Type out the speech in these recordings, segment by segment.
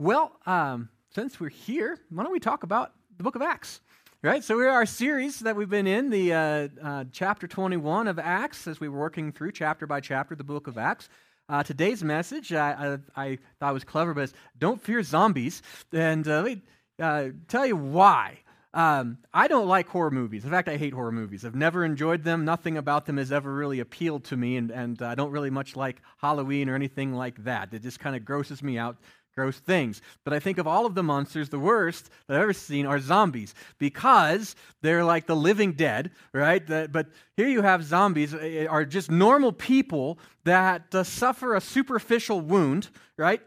Well, um, since we're here, why don't we talk about the book of Acts? Right? So, our series that we've been in, the uh, uh, chapter 21 of Acts, as we were working through chapter by chapter the book of Acts. Uh, today's message, I, I, I, thought was clever, but don't fear zombies. And uh, let me uh, tell you why. Um, I don't like horror movies. In fact, I hate horror movies. I've never enjoyed them. Nothing about them has ever really appealed to me, and, and I don't really much like Halloween or anything like that. It just kind of grosses me out gross things. But I think of all of the monsters, the worst that I've ever seen are zombies because they're like the living dead, right? But here you have zombies eh, are just normal people that uh, suffer a superficial wound, right?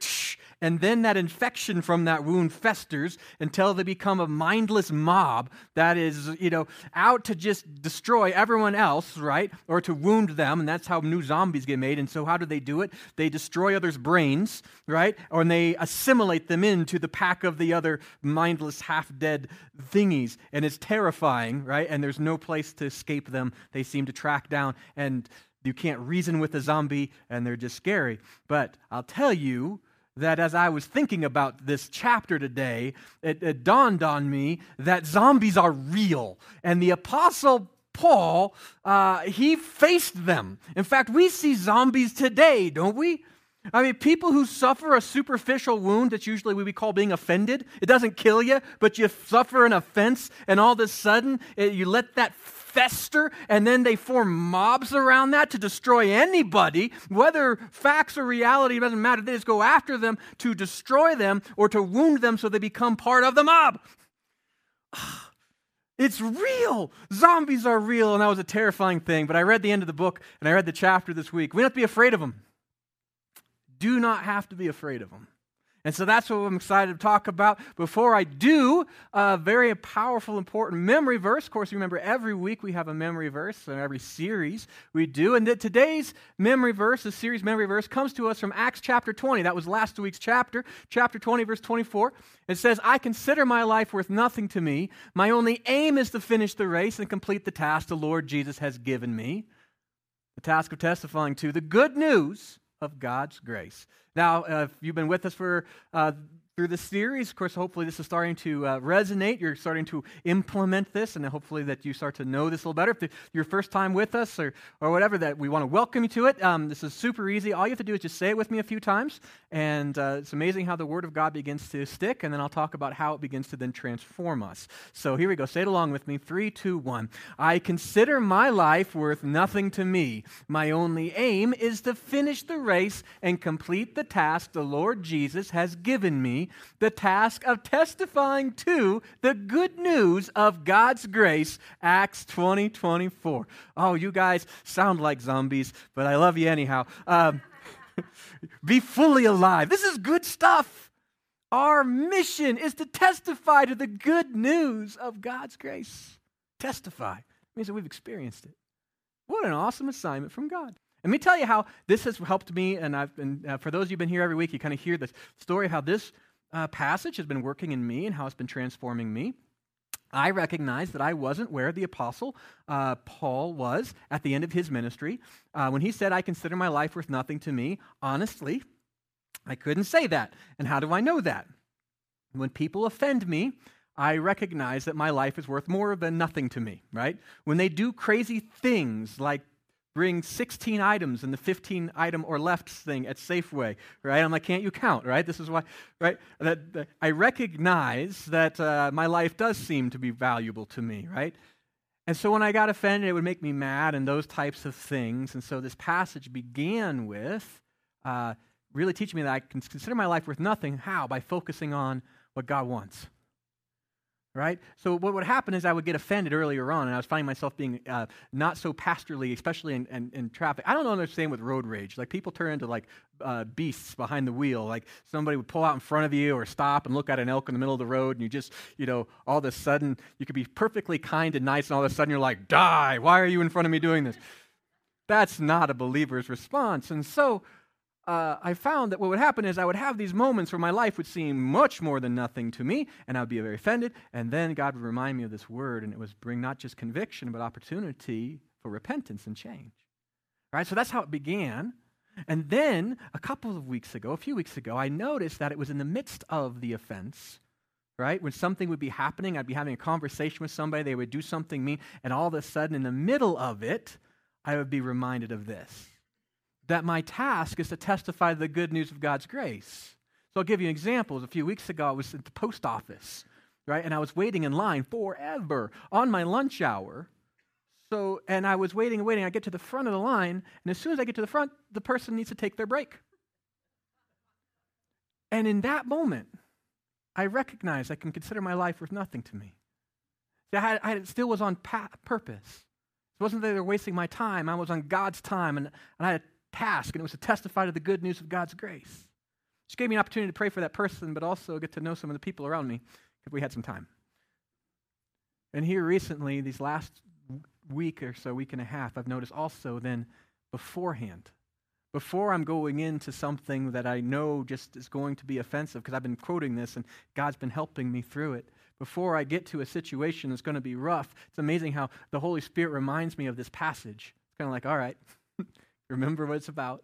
And then that infection from that wound festers until they become a mindless mob that is, you know, out to just destroy everyone else, right? Or to wound them. And that's how new zombies get made. And so, how do they do it? They destroy others' brains, right? Or they assimilate them into the pack of the other mindless, half dead thingies. And it's terrifying, right? And there's no place to escape them. They seem to track down. And you can't reason with a zombie, and they're just scary. But I'll tell you, that as I was thinking about this chapter today, it, it, dawned on me that zombies are real. And the Apostle Paul, uh, he faced them. In fact, we see zombies today, don't we? I mean, people who suffer a superficial wound that's usually what we call being offended. It doesn't kill you, but you suffer an offense, and all of a sudden it, you let that fester, and then they form mobs around that to destroy anybody, whether facts or reality, doesn't matter. They just go after them to destroy them or to wound them so they become part of the mob. It's real. Zombies are real, and that was a terrifying thing. But I read the end of the book, and I read the chapter this week. We don't have to be afraid of them. Do not have to be afraid of them. And so that's what I'm excited to talk about. Before I do, a very powerful, important memory verse. Of course, remember every week we have a memory verse, and every series we do. And today's memory verse, the series memory verse, comes to us from Acts chapter 20. That was last week's chapter, chapter 20, verse 24. It says, I consider my life worth nothing to me. My only aim is to finish the race and complete the task the Lord Jesus has given me the task of testifying to the good news of God's grace. Now, uh, if you've been with us for uh, through this series. Of course, hopefully this is starting to uh, resonate. You're starting to implement this, and hopefully that you start to know this a little better. If your first time with us or, or whatever, that we want to welcome you to it. Um, this is super easy. All you have to do is just say it with me a few times, and uh, it's amazing how the Word of God begins to stick, and then I'll talk about how it begins to then transform us. So here we go. Say it along with me. Three, two, one. I consider my life worth nothing to me. My only aim is to finish the race and complete the task the Lord Jesus has given me the task of testifying to the good news of God's grace, Acts 20 24. Oh, you guys sound like zombies, but I love you anyhow. Um, be fully alive. This is good stuff. Our mission is to testify to the good news of God's grace. Testify it means that we've experienced it. What an awesome assignment from God. Let me tell you how this has helped me, and I've been, uh, for those of you who've been here every week, you kind of hear the story of how this uh, passage has been working in me and how it's been transforming me. I recognize that I wasn't where the apostle uh, Paul was at the end of his ministry. Uh, when he said, I consider my life worth nothing to me, honestly, I couldn't say that. And how do I know that? When people offend me, I recognize that my life is worth more than nothing to me, right? When they do crazy things like bring 16 items in the 15 item or left thing at Safeway, right? I'm like, can't you count, right? This is why, right? That, that I recognize that uh, my life does seem to be valuable to me, right? And so when I got offended, it would make me mad and those types of things. And so this passage began with uh, really teaching me that I can consider my life worth nothing. How? By focusing on what God wants right? So what would happen is I would get offended earlier on, and I was finding myself being uh, not so pastorly, especially in, in, in, traffic. I don't understand with road rage. Like people turn into like uh, beasts behind the wheel. Like somebody would pull out in front of you or stop and look at an elk in the middle of the road, and you just, you know, all of a sudden you could be perfectly kind and nice, and all of a sudden you're like, die! Why are you in front of me doing this? That's not a believer's response. And so uh, I found that what would happen is I would have these moments where my life would seem much more than nothing to me, and I would be very offended, and then God would remind me of this word, and it was bring not just conviction, but opportunity for repentance and change. Right? So that's how it began. And then a couple of weeks ago, a few weeks ago, I noticed that it was in the midst of the offense, right? When something would be happening, I'd be having a conversation with somebody, they would do something mean, and all of a sudden, in the middle of it, I would be reminded of this that my task is to testify the good news of God's grace. So I'll give you examples. A few weeks ago, I was at the post office, right? And I was waiting in line forever on my lunch hour so, and I was waiting and waiting. I get to the front of the line, and as soon as I get to the front, the person needs to take their break. And in that moment, I recognize I can consider my life worth nothing to me. See, I, I still was on pa- purpose. It wasn't that they were wasting my time. I was on God's time, and, and I had task, and it was to testify to the good news of God's grace. Just gave me an opportunity to pray for that person, but also get to know some of the people around me if we had some time. And here recently, these last week or so, week and a half, I've noticed also then beforehand, before I'm going into something that I know just is going to be offensive, because I've been quoting this and God's been helping me through it. Before I get to a situation that's going to be rough, it's amazing how the Holy Spirit reminds me of this passage. It's kind of like, all right, remember what it's about.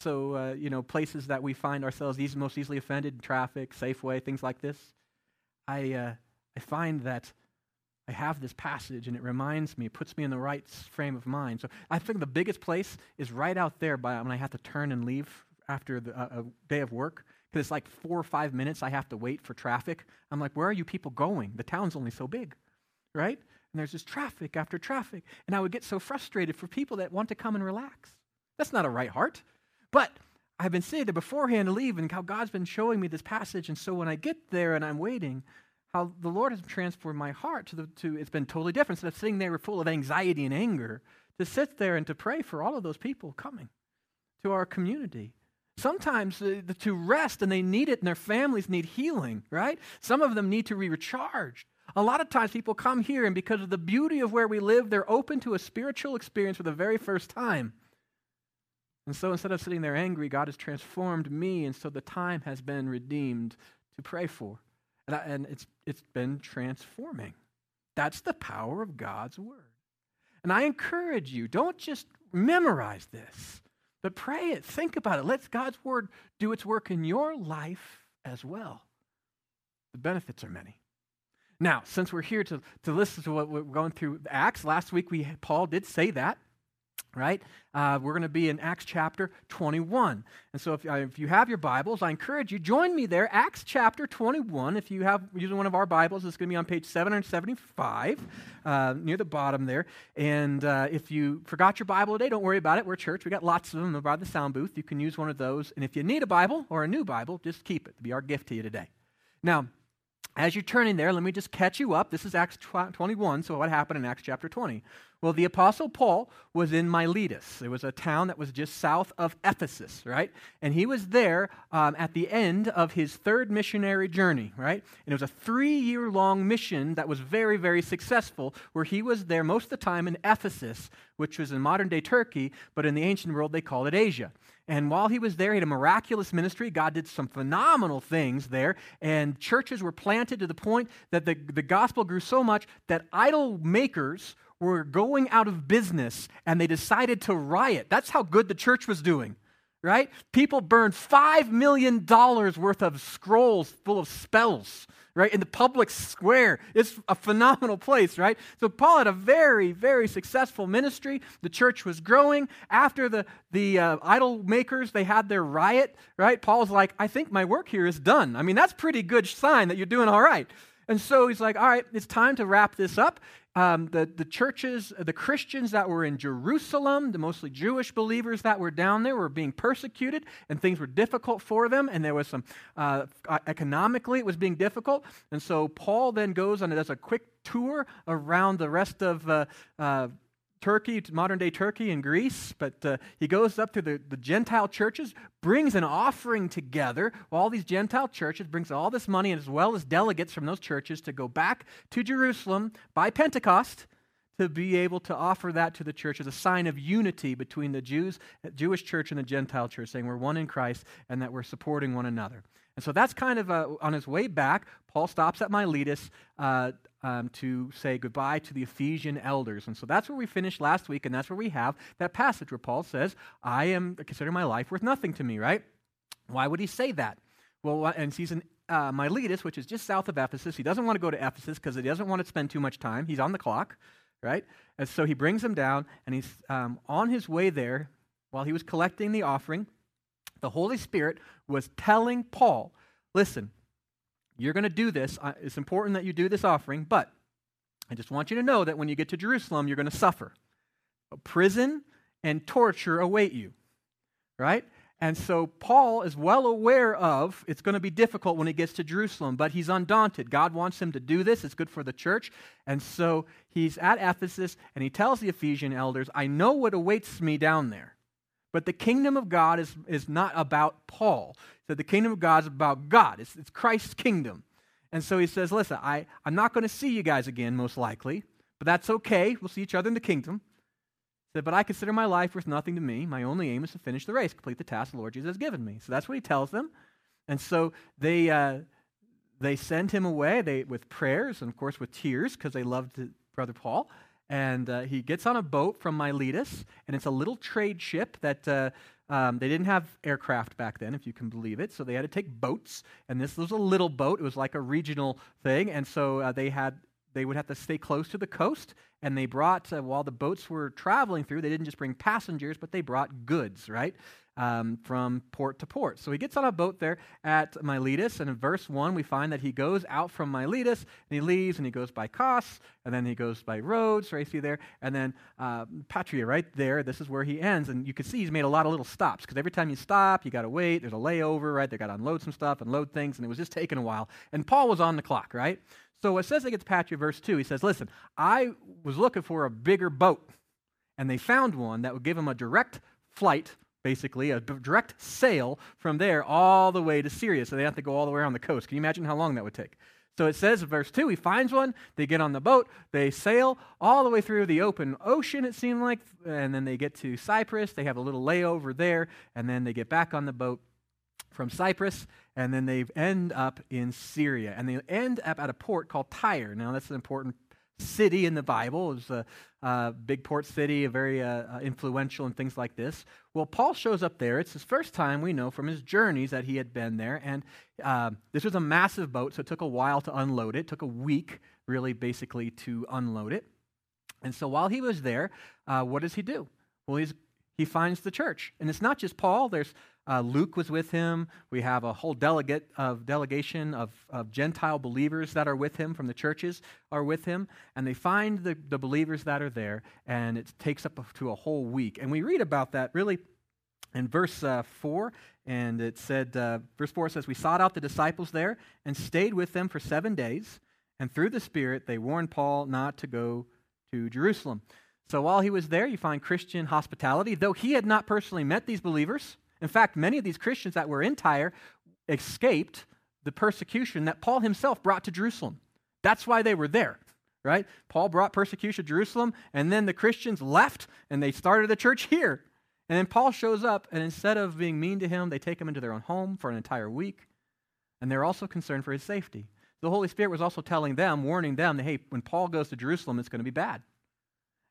So, uh, you know, places that we find ourselves easy, most easily offended, traffic, Safeway, things like this. I, uh, I find that I have this passage and it reminds me, it puts me in the right frame of mind. So I think the biggest place is right out there by when I have to turn and leave after the, uh, a day of work because it's like four or five minutes I have to wait for traffic. I'm like, where are you people going? The town's only so big, right? And there's just traffic after traffic. And I would get so frustrated for people that want to come and relax. That's not a right heart. But I've been saying it beforehand to leave and how God's been showing me this passage. And so when I get there and I'm waiting, how the Lord has transformed my heart to, the, to it's been totally different. Instead of sitting there full of anxiety and anger, to sit there and to pray for all of those people coming to our community. Sometimes uh, to rest and they need it and their families need healing, right? Some of them need to be recharged. A lot of times people come here and because of the beauty of where we live, they're open to a spiritual experience for the very first time. And so instead of sitting there angry, God has transformed me, and so the time has been redeemed to pray for. And, I, and it's, it's been transforming. That's the power of God's word. And I encourage you, don't just memorize this, but pray it, think about it. Let God's word do its work in your life as well. The benefits are many. Now, since we're here to, to listen to what we're going through Acts, last week we Paul did say that right? Uh, we're going to be in Acts chapter 21. And so if, uh, if you have your Bibles, I encourage you, join me there, Acts chapter 21. If you have using one of our Bibles, it's going to be on page 775, uh, near the bottom there. And uh, if you forgot your Bible today, don't worry about it. We're church. we got lots of them by the sound booth. You can use one of those. And if you need a Bible or a new Bible, just keep it. It'll be our gift to you today. Now, as you're turning there, let me just catch you up. This is Acts 21, so what happened in Acts chapter 20? Well, the Apostle Paul was in Miletus. It was a town that was just south of Ephesus, right? And he was there um, at the end of his third missionary journey, right? And it was a three year long mission that was very, very successful, where he was there most of the time in Ephesus, which was in modern day Turkey, but in the ancient world they called it Asia. And while he was there, he had a miraculous ministry. God did some phenomenal things there. And churches were planted to the point that the, the gospel grew so much that idol makers were going out of business and they decided to riot. That's how good the church was doing, right? People burned $5 million worth of scrolls full of spells, right, in the public square. It's a phenomenal place, right? So Paul had a very, very successful ministry. The church was growing. After the, the uh, idol makers, they had their riot, right? Paul's like, I think my work here is done. I mean, that's pretty good sign that you're doing all right. And so he's like, all right, it's time to wrap this up. Um, the, the churches, the Christians that were in Jerusalem, the mostly Jewish believers that were down there, were being persecuted, and things were difficult for them. And there was some, uh, economically, it was being difficult. And so Paul then goes on and does a quick tour around the rest of uh, uh, Turkey, modern day Turkey and Greece, but uh, he goes up to the, the Gentile churches, brings an offering together. All these Gentile churches brings all this money as well as delegates from those churches to go back to Jerusalem by Pentecost to be able to offer that to the church as a sign of unity between the Jews, Jewish church and the Gentile church, saying we're one in Christ and that we're supporting one another. And so that's kind of uh, on his way back. Paul stops at Miletus. Uh, um, to say goodbye to the Ephesian elders. And so that's where we finished last week, and that's where we have that passage where Paul says, I am considering my life worth nothing to me, right? Why would he say that? Well, and he's in uh, Miletus, which is just south of Ephesus. He doesn't want to go to Ephesus because he doesn't want to spend too much time. He's on the clock, right? And so he brings him down, and he's um, on his way there while he was collecting the offering. The Holy Spirit was telling Paul, listen, you're going to do this. Uh, it's important that you do this offering, but I just want you to know that when you get to Jerusalem, you're going to suffer. Prison and torture await you, right? And so Paul is well aware of it's going to be difficult when he gets to Jerusalem, but he's undaunted. God wants him to do this. It's good for the church. And so he's at Ephesus and he tells the Ephesian elders, I know what awaits me down there. But the kingdom of God is, is not about Paul. So the kingdom of God is about God. It's, it's Christ's kingdom. And so he says, Listen, I, I'm not going to see you guys again, most likely, but that's okay. We'll see each other in the kingdom said, But I consider my life worth nothing to me. My only aim is to finish the race, complete the task the Lord Jesus has given me. So that's what he tells them. And so they, uh, they send him away they, with prayers and, of course, with tears because they loved Brother Paul. And uh, he gets on a boat from Miletus, and it's a little trade ship that uh, um, they didn't have aircraft back then, if you can believe it. So they had to take boats, and this was a little boat. It was like a regional thing, and so uh, they had they would have to stay close to the coast, and they brought, uh, while the boats were traveling through, they didn't just bring passengers, but they brought goods, right, um, from port to port. So he gets on a boat there at Miletus, and in verse 1, we find that he goes out from Miletus, and he leaves, and he goes by Kos, and then he goes by Rhodes, right, see there, and then uh, Patara, right there, this is where he ends, and you can see he's made a lot of little stops, because every time you stop, you got to wait, there's a layover, right, they got to unload some stuff and load things, and it was just taking a while, and Paul was on the clock, right? So it says gets Patara, verse 2, he says, Listen, I was looking for a bigger boat, and they found one that would give him a direct flight, basically, a direct sail from there all the way to Syria. So they have to go all the way around the coast. Can you imagine how long that would take? So it says, verse 2, he finds one, they get on the boat, they sail all the way through the open ocean, it seemed like, and then they get to Cyprus, they have a little layover there, and then they get back on the boat from Cyprus, and then they end up in Syria. And they end up at a port called Tyre. Now, that's an important city in the Bible. It's a, a big port city, a very uh, uh, influential and things like this. Well, Paul shows up there. It's his first time, we know, from his journeys that he had been there. And uh, this was a massive boat, so it took a while to unload it. It took a week, really, basically, to unload it. And so while he was there, uh, what does he do? Well, he's, he finds the church. And it's not just Paul. There's uh, Luke was with him. We have a whole delegate of delegation of, of Gentile believers that are with him from the churches are with him, and they find the, the believers that are there, and it takes up to a whole week. And we read about that really in verse uh, 4, and it said, uh, verse 4 says, We sought out the disciples there and stayed with them for seven days, and through the Spirit they warned Paul not to go to Jerusalem. So while he was there, you find Christian hospitality. Though he had not personally met these believers, in fact, many of these Christians that were in Tyre escaped the persecution that Paul himself brought to Jerusalem. That's why they were there, right? Paul brought persecution to Jerusalem, and then the Christians left and they started a church here. And then Paul shows up, and instead of being mean to him, they take him into their own home for an entire week. And they're also concerned for his safety. The Holy Spirit was also telling them, warning them that, hey, when Paul goes to Jerusalem, it's going to be bad.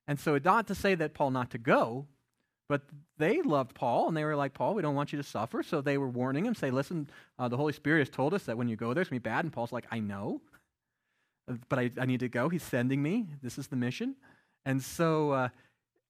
And so, not to say that Paul not to go, but they loved Paul, and they were like, Paul, we don't want you to suffer. So they were warning him, say, listen, uh, the Holy Spirit has told us that when you go there, it's going to be bad. And Paul's like, I know, uh, but I, I need to go. He's sending me. This is the mission. And so uh,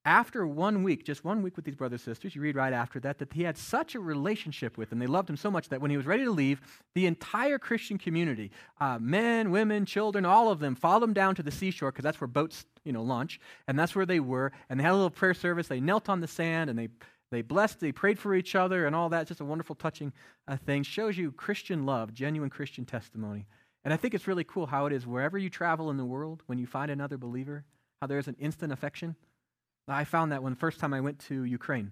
after one week, just one week with these brothers and sisters, you read right after that, that he had such a relationship with them. They loved him so much that when he was ready to leave, the entire Christian community, uh, men, women, children, all of them, followed him down to the seashore because that's where boats, you know, launch. And that's where they were. And they had a little prayer service. They knelt on the sand and they, they blessed, they prayed for each other and all that. Just a wonderful, touching uh, thing. Shows you Christian love, genuine Christian testimony. And I think it's really cool how it is wherever you travel in the world, when you find another believer, how there's an instant affection I found that when the first time I went to Ukraine,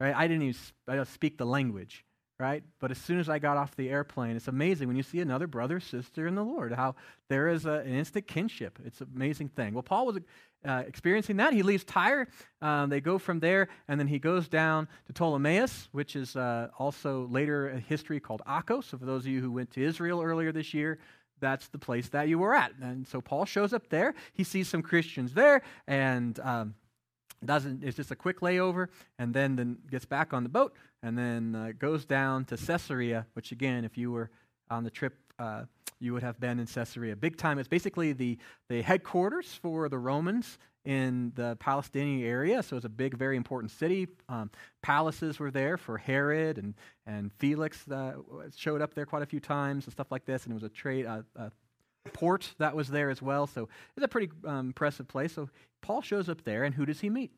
right? I didn't even I speak the language, right? But as soon as I got off the airplane, it's amazing when you see another brother, sister in the Lord, how there is a, an instant kinship. It's an amazing thing. Well, Paul was uh, experiencing that. He leaves Tyre. Um, they go from there, and then he goes down to Ptolemais, which is uh, also later a history called Akos. So for those of you who went to Israel earlier this year, that's the place that you were at. And so Paul shows up there. He sees some Christians there and um, doesn't, it's just a quick layover, and then, then gets back on the boat and then uh, goes down to Caesarea, which, again, if you were on the trip, uh, you would have been in Caesarea. Big time. It's basically the, the headquarters for the Romans in the Palestinian area. So it's a big, very important city. Um, palaces were there for Herod and, and Felix uh, showed up there quite a few times and stuff like this. And it was a trade, uh, port that was there as well. So it's a pretty um, impressive place. So Paul shows up there, and who does he meet?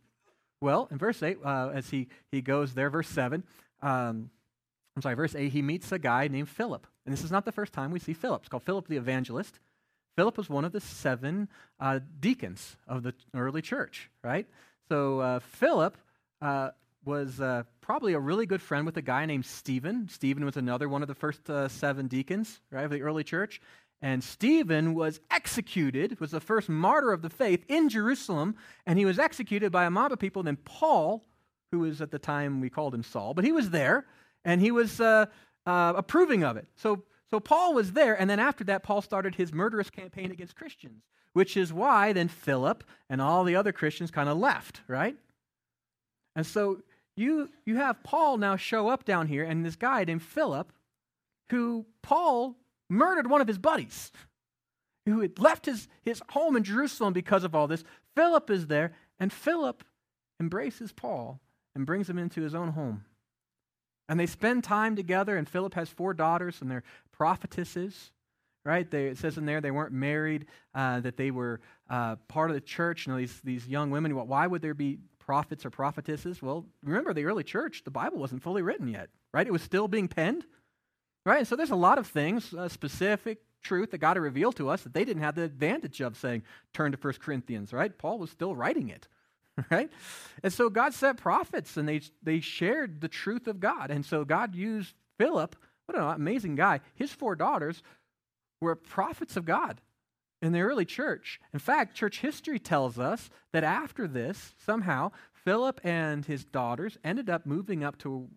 Well, in verse 8, uh, as he, he goes there, verse 7, um, I'm sorry, verse 8, he meets a guy named Philip. And this is not the first time we see Philip. It's called Philip the Evangelist. Philip was one of the seven uh, deacons of the early church, right? So uh, Philip uh, was uh, probably a really good friend with a guy named Stephen. Stephen was another one of the first uh, seven deacons, right, of the early church. And Stephen was executed, was the first martyr of the faith in Jerusalem, and he was executed by a mob of people. Then Paul, who was at the time we called him Saul, but he was there, and he was uh, approving of it. So so Paul was there, and then after that, Paul started his murderous campaign against Christians, which is why then Philip and all the other Christians kind of left, right? And so you, you have Paul now show up down here, and this guy named Philip, who Paul murdered one of his buddies, who had left his, his home in Jerusalem because of all this. Philip is there, and Philip embraces Paul and brings him into his own home. And they spend time together, and Philip has four daughters, and they're prophetesses, right? They, it says in there they weren't married, uh, that they were uh, part of the church. You know, these, these young women, why would there be prophets or prophetesses? Well, remember, the early church, the Bible wasn't fully written yet, right? It was still being penned, right? So there's a lot of things, uh, specific truth that God had revealed to us that they didn't have the advantage of saying, turn to 1 Corinthians, right? Paul was still writing it. right? And so God sent prophets and they, they shared the truth of God. And so God used Philip, what an amazing guy. His four daughters were prophets of God in the early church. In fact, church history tells us that after this, somehow, Philip and his daughters ended up moving up to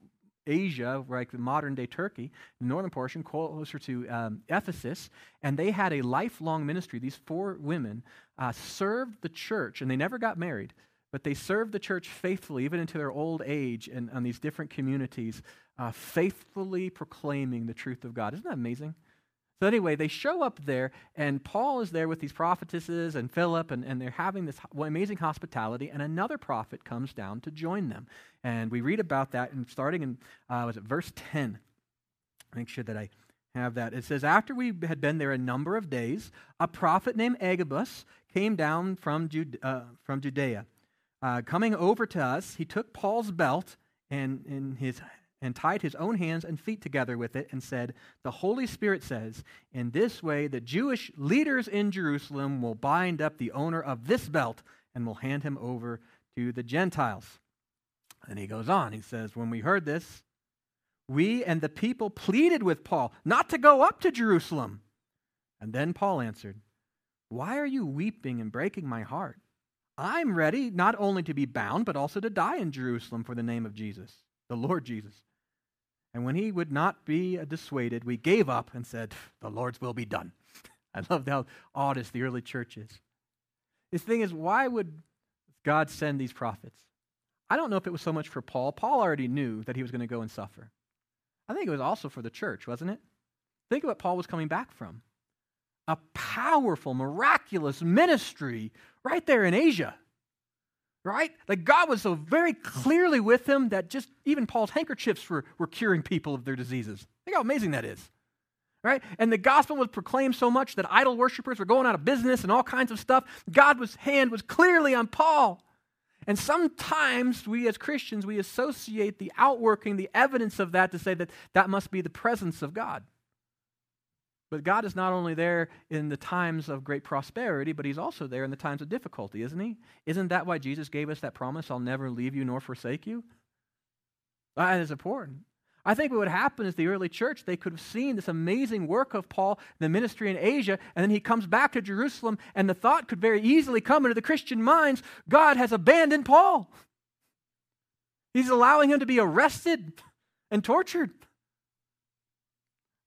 Asia, like the modern day Turkey, the northern portion, closer to um, Ephesus, and they had a lifelong ministry. These four women uh, served the church, and they never got married but they served the church faithfully, even into their old age, and on these different communities, uh, faithfully proclaiming the truth of God. Isn't that amazing? So, anyway, they show up there, and Paul is there with these prophetesses and Philip, and, and they're having this amazing hospitality, and another prophet comes down to join them. And we read about that, and starting in, uh, was it verse 10? Make sure that I have that. It says, After we had been there a number of days, a prophet named Agabus came down from, Jude, uh, from Judea uh, coming over to us, he took Paul's belt and, and, his, and tied his own hands and feet together with it and said, The Holy Spirit says, In this way, the Jewish leaders in Jerusalem will bind up the owner of this belt and will hand him over to the Gentiles. And he goes on. He says, When we heard this, we and the people pleaded with Paul not to go up to Jerusalem. And then Paul answered, Why are you weeping and breaking my heart? I'm ready not only to be bound, but also to die in Jerusalem for the name of Jesus, the Lord Jesus. And when he would not be dissuaded, we gave up and said, The Lord's will be done. I love how honest the early church is. The thing is, why would God send these prophets? I don't know if it was so much for Paul. Paul already knew that he was going to go and suffer. I think it was also for the church, wasn't it? Think of what Paul was coming back from a powerful, miraculous ministry right there in Asia. Right? Like God was so very clearly with him that just even Paul's handkerchiefs were, were curing people of their diseases. Think how amazing that is. Right? And the gospel was proclaimed so much that idol worshippers were going out of business and all kinds of stuff. God's hand was clearly on Paul. And sometimes we as Christians, we associate the outworking, the evidence of that to say that that must be the presence of God. But God is not only there in the times of great prosperity, but He's also there in the times of difficulty, isn't He? Isn't that why Jesus gave us that promise, I'll never leave you nor forsake you? That is important. I think what would happen is the early church, they could have seen this amazing work of Paul, the ministry in Asia, and then he comes back to Jerusalem, and the thought could very easily come into the Christian minds God has abandoned Paul. He's allowing him to be arrested and tortured.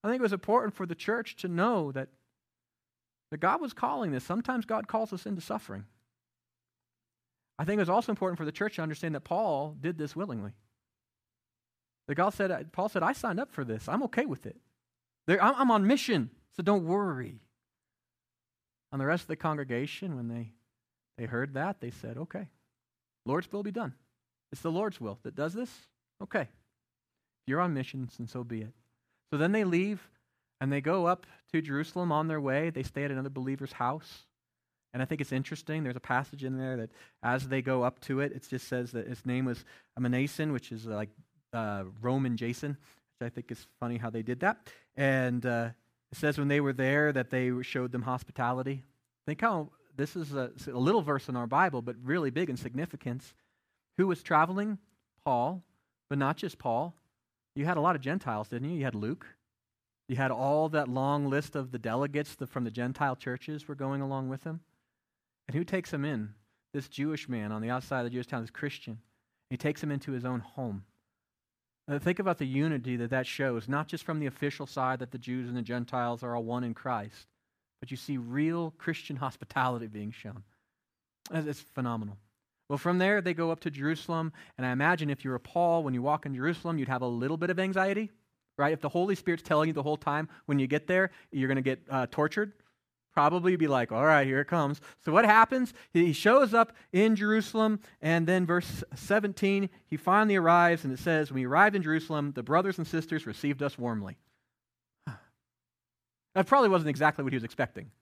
I think it was important for the church to know that That God was calling this. Sometimes God calls us into suffering. I think it was also important for the church to understand that Paul did this willingly. That God said, Paul said, I signed up for this. I'm okay with it. I'm, I'm on mission, so don't worry. And the rest of the congregation, when they, they heard that, they said, okay, Lord's will be done. It's the Lord's will that does this. Okay. You're on missions, and so be it. So then they leave and they go up to Jerusalem on their way. They stay at another believer's house. And I think it's interesting. There's a passage in there that as they go up to it, it just says that his name was Manason, which is like uh, Roman Jason, which I think is funny how they did that. And uh, it says when they were there that they showed them hospitality. Think how this is a, a little verse in our Bible, but really big in significance. Who was traveling? Paul, but not just Paul. You had a lot of Gentiles, didn't you? You had Luke. You had all that long list of the delegates from the Gentile churches were going along with him. And who takes him in? This Jewish man on the outside of the Jewish town, this Christian. He takes him into his own home. Now think about the unity that that shows, not just from the official side that the Jews and the Gentiles are all one in Christ, but you see real Christian hospitality being shown. It's phenomenal. Well, from there, they go up to Jerusalem. And I imagine if you're a Paul, when you walk in Jerusalem, you'd have a little bit of anxiety, right? If the Holy Spirit's telling you the whole time when you get there, you're going to get uh, tortured, probably be like, all right, here it comes. So what happens? He shows up in Jerusalem, and then verse 17, he finally arrives, and it says, When he arrived in Jerusalem, the brothers and sisters received us warmly. That probably wasn't exactly what he was expecting,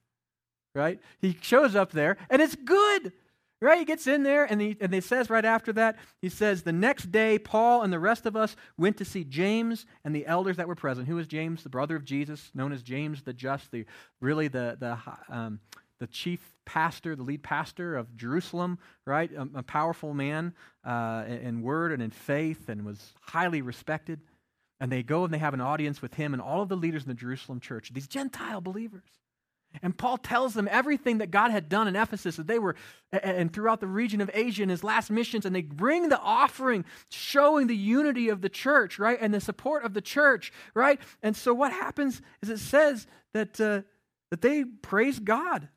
right? He shows up there, and it's good, right? He gets in there, and he, and he says right after that, he says, The next day, Paul and the rest of us went to see James and the elders that were present. Who is James? The brother of Jesus, known as James the Just, the, really the, the, um, the chief pastor, the lead pastor of Jerusalem, right? A, a powerful man uh, in word and in faith, and was highly respected. And they go and they have an audience with him and all of the leaders in the Jerusalem church, these Gentile believers. And Paul tells them everything that God had done in Ephesus, that they were, and throughout the region of Asia in his last missions, and they bring the offering, showing the unity of the church, right, and the support of the church, right. And so what happens is it says that uh, that they praise God.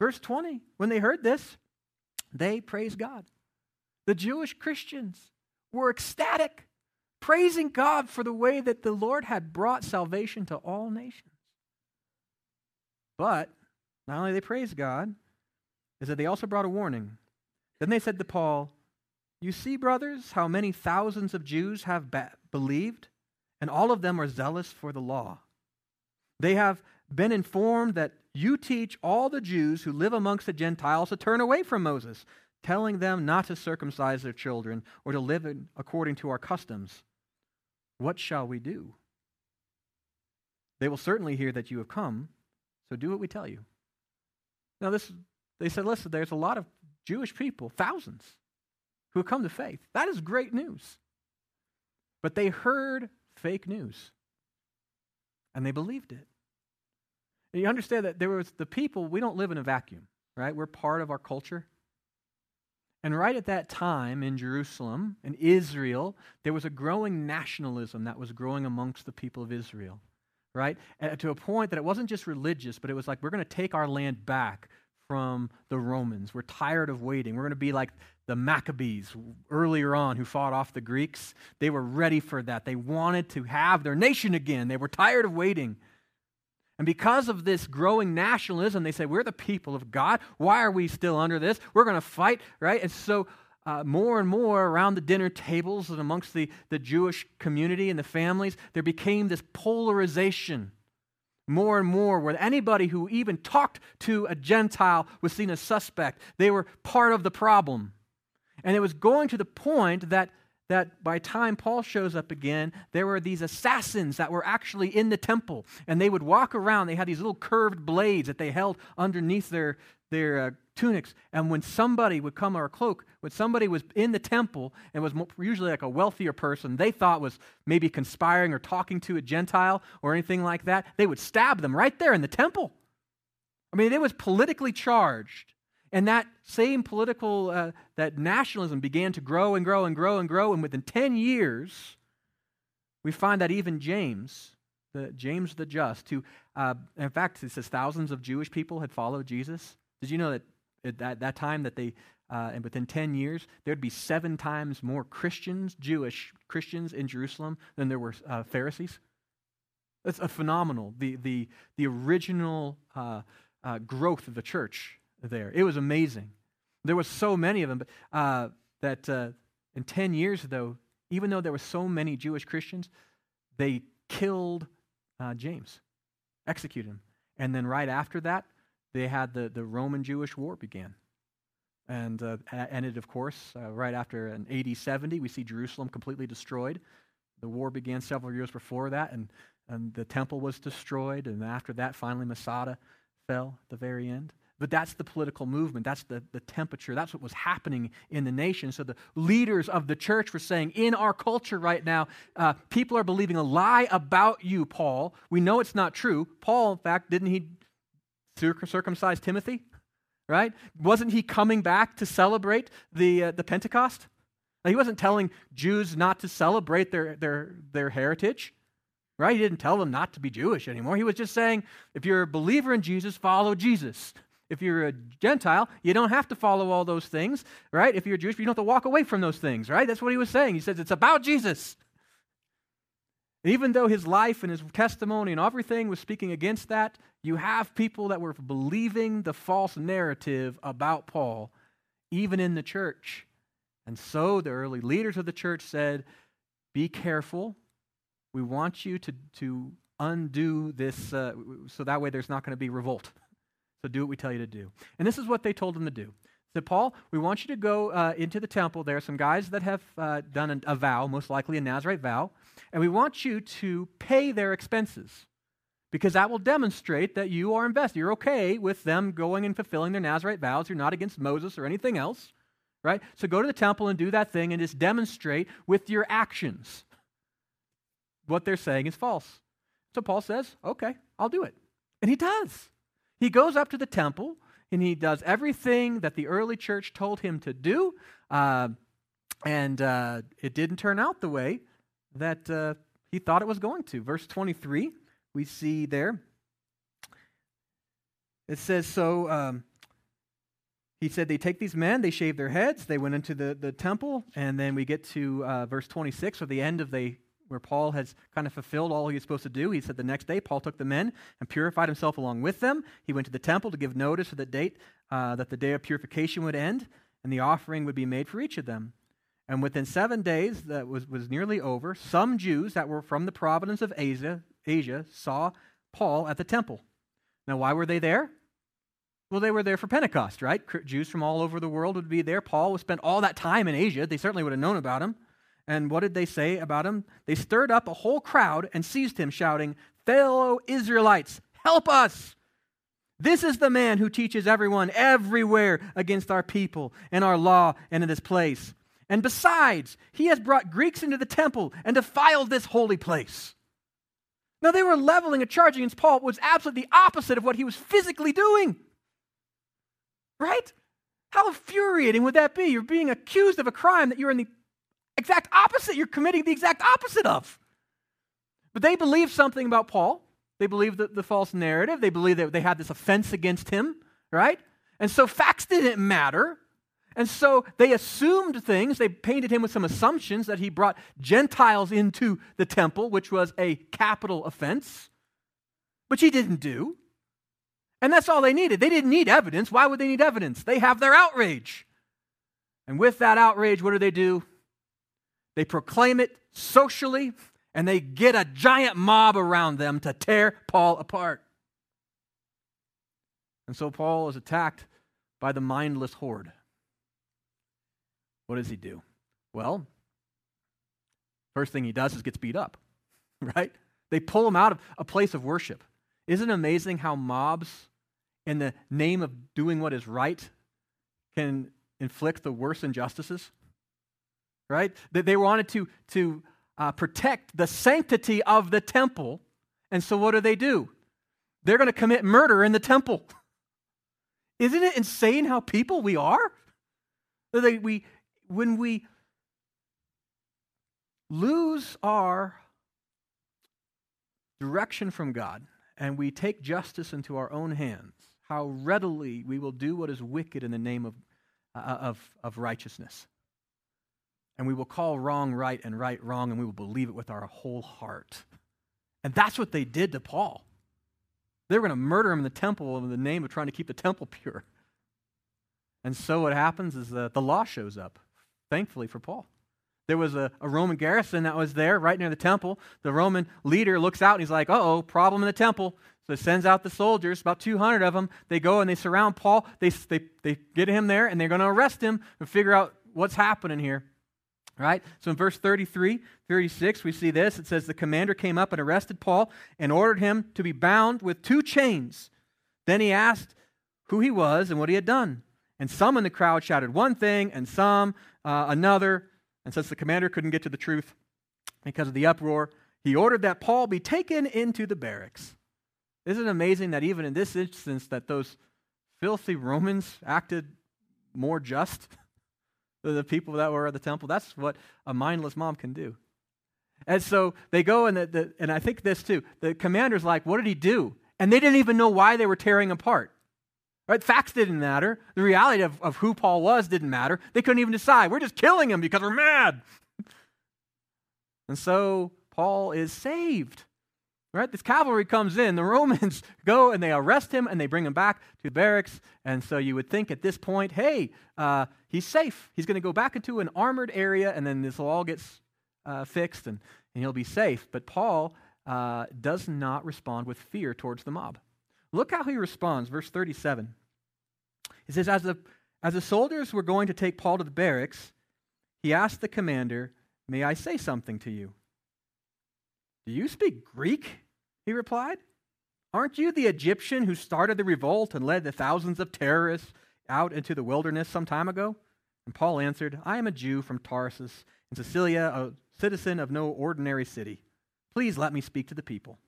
Verse twenty, when they heard this, they praise God. The Jewish Christians were ecstatic praising God for the way that the Lord had brought salvation to all nations. But not only they praised God, is that they also brought a warning. Then they said to Paul, You see, brothers, how many thousands of Jews have believed, and all of them are zealous for the law. They have been informed that you teach all the Jews who live amongst the Gentiles to turn away from Moses, telling them not to circumcise their children or to live according to our customs. What shall we do? They will certainly hear that you have come, so do what we tell you. Now, this, they said, listen, there's a lot of Jewish people, thousands, who have come to faith. That is great news. But they heard fake news, and they believed it. And you understand that there was the people, we don't live in a vacuum, right? We're part of our culture. And right at that time in Jerusalem, in Israel, there was a growing nationalism that was growing amongst the people of Israel, right? And to a point that it wasn't just religious, but it was like, we're going to take our land back from the Romans. We're tired of waiting. We're going to be like the Maccabees earlier on who fought off the Greeks. They were ready for that. They wanted to have their nation again. They were tired of waiting. And because of this growing nationalism, they say, We're the people of God. Why are we still under this? We're going to fight, right? And so, uh, more and more around the dinner tables and amongst the, the Jewish community and the families, there became this polarization more and more where anybody who even talked to a Gentile was seen as suspect. They were part of the problem. And it was going to the point that that by time Paul shows up again, there were these assassins that were actually in the temple. And they would walk around. They had these little curved blades that they held underneath their, their uh, tunics. And when somebody would come, or a cloak, when somebody was in the temple and was usually like a wealthier person, they thought was maybe conspiring or talking to a Gentile or anything like that, they would stab them right there in the temple. I mean, it was politically charged. And that same political, uh, that nationalism began to grow and grow and grow and grow. And within 10 years, we find that even James, the James the Just, who, uh, in fact, it says thousands of Jewish people had followed Jesus. Did you know that at that, that time that they, uh, and within 10 years, there'd be seven times more Christians, Jewish Christians in Jerusalem than there were uh, Pharisees? That's a phenomenal, the, the, the original uh, uh, growth of the church there. It was amazing. There was so many of them, but, uh, that uh, in 10 years, though, even though there were so many Jewish Christians, they killed James, executed him. And then right after that, they had the, the Roman Jewish War began. And uh, ended, of course, uh, right after an AD 70. We see Jerusalem completely destroyed. The war began several years before that, and, and the temple was destroyed. And after that, finally, Masada fell at the very end. But that's the political movement. That's the, the temperature. That's what was happening in the nation. So the leaders of the church were saying, in our culture right now, uh, people are believing a lie about you, Paul. We know it's not true. Paul, in fact, didn't he circumcise Timothy? Right? Wasn't he coming back to celebrate the, uh, the Pentecost? Now, he wasn't telling Jews not to celebrate their, their, their heritage. Right? He didn't tell them not to be Jewish anymore. He was just saying, if you're a believer in Jesus, follow Jesus. If you're a Gentile, you don't have to follow all those things, right? If you're Jewish, you don't have to walk away from those things, right? That's what he was saying. He says it's about Jesus. even though his life and his testimony and everything was speaking against that, you have people that were believing the false narrative about Paul, even in the church. And so the early leaders of the church said, Be careful. We want you to, to undo this uh, so that way there's not going to be revolt. So do what we tell you to do. And this is what they told him to do. Said, Paul, we want you to go uh, into the temple. There are some guys that have uh, done an, a vow, most likely a Nazarite vow, and we want you to pay their expenses because that will demonstrate that you are invested. You're okay with them going and fulfilling their Nazarite vows. You're not against Moses or anything else, right? So go to the temple and do that thing and just demonstrate with your actions what they're saying is false. So Paul says, okay, I'll do it. And he does. He goes up to the temple and he does everything that the early church told him to do. Uh, and uh, it didn't turn out the way that uh, he thought it was going to. Verse 23, we see there. It says, So um, he said, They take these men, they shave their heads, they went into the, the temple, and then we get to uh, verse 26, or the end of the where Paul has kind of fulfilled all he was supposed to do. He said the next day, Paul took the men and purified himself along with them. He went to the temple to give notice of the date uh, that the day of purification would end, and the offering would be made for each of them. And within seven days, that was, was nearly over, some Jews that were from the province of Asia, Asia saw Paul at the temple. Now, why were they there? Well, they were there for Pentecost, right? Jews from all over the world would be there. Paul spend all that time in Asia. They certainly would have known about him. And what did they say about him? They stirred up a whole crowd and seized him, shouting, Fellow Israelites, help us! This is the man who teaches everyone everywhere against our people and our law and in this place. And besides, he has brought Greeks into the temple and defiled this holy place. Now, they were leveling a charge against Paul, was absolutely the opposite of what he was physically doing. Right? How infuriating would that be? You're being accused of a crime that you're in the exact opposite. You're committing the exact opposite of. But they believed something about Paul. They believed the, the false narrative. They believed that they had this offense against him, right? And so facts didn't matter. And so they assumed things. They painted him with some assumptions that he brought Gentiles into the temple, which was a capital offense, which he didn't do. And that's all they needed. They didn't need evidence. Why would they need evidence? They have their outrage. And with that outrage, what do they do? They proclaim it socially, and they get a giant mob around them to tear Paul apart. And so Paul is attacked by the mindless horde. What does he do? Well, first thing he does is gets beat up, right? They pull him out of a place of worship. Isn't it amazing how mobs, in the name of doing what is right, can inflict the worst injustices? right? That they wanted to, to uh, protect the sanctity of the temple. And so what do they do? They're going to commit murder in the temple. Isn't it insane how people we are? They, we, when we lose our direction from God and we take justice into our own hands, how readily we will do what is wicked in the name of, uh, of, of righteousness. And we will call wrong right and right wrong, and we will believe it with our whole heart. And that's what they did to Paul. They were going to murder him in the temple in the name of trying to keep the temple pure. And so what happens is that the law shows up, thankfully for Paul. There was a, a Roman garrison that was there right near the temple. The Roman leader looks out and he's like, oh, problem in the temple. So he sends out the soldiers, about 200 of them. They go and they surround Paul. They, they, they get him there and they're going to arrest him and figure out what's happening here. Right? So in verse 33, 36, we see this. It says, The commander came up and arrested Paul and ordered him to be bound with two chains. Then he asked who he was and what he had done. And some in the crowd shouted one thing and some uh, another. And since the commander couldn't get to the truth because of the uproar, he ordered that Paul be taken into the barracks. Isn't it amazing that even in this instance that those filthy Romans acted more just than the people that were at the temple? That's what a mindless mom can do. And so they go, and, the, the, and I think this too. The commander's like, What did he do? And they didn't even know why they were tearing apart. Right? Facts didn't matter. The reality of, of who Paul was didn't matter. They couldn't even decide. We're just killing him because we're mad. and so Paul is saved. Right? This cavalry comes in. The Romans go and they arrest him and they bring him back to the barracks. And so you would think at this point, hey, uh, he's safe. He's going to go back into an armored area and then this will all get uh, fixed and, and he'll be safe. But Paul uh, does not respond with fear towards the mob. Look how he responds, verse 37. He says, As the, as the soldiers were going to take Paul to the barracks, he asked the commander, May I say something to you? Do you speak Greek? He replied. Aren't you the Egyptian who started the revolt and led the thousands of terrorists out into the wilderness some time ago? And Paul answered, I am a Jew from Tarsus in Cilicia, a citizen of no ordinary city. Please let me speak to the people.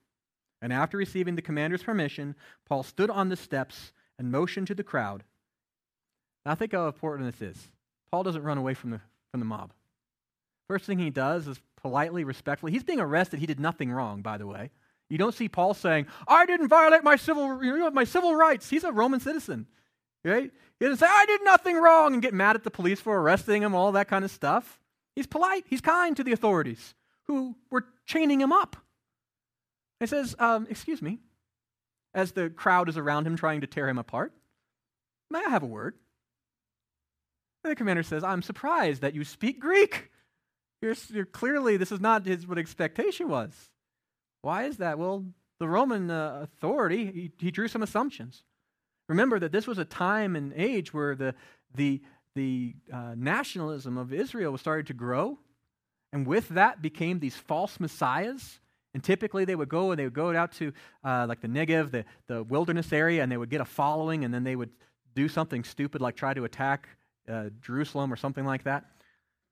And after receiving the commander's permission, Paul stood on the steps and motioned to the crowd. Now think how important this is. Paul doesn't run away from the, from the mob. First thing he does is politely, respectfully. He's being arrested. He did nothing wrong, by the way. You don't see Paul saying, I didn't violate my civil, you know, my civil rights. He's a Roman citizen. Right? He doesn't say, I did nothing wrong and get mad at the police for arresting him, all that kind of stuff. He's polite. He's kind to the authorities who were chaining him up. He says, um, Excuse me, as the crowd is around him trying to tear him apart, may I have a word? And the commander says, I'm surprised that you speak Greek. You're, you're clearly, this is not his, what expectation was. Why is that? Well, the Roman uh, authority, he, he drew some assumptions. Remember that this was a time and age where the, the, the uh, nationalism of Israel was starting to grow. And with that became these false messiahs and typically they would go and they would go out to uh, like the Negev, the, the wilderness area, and they would get a following, and then they would do something stupid like try to attack uh, Jerusalem or something like that.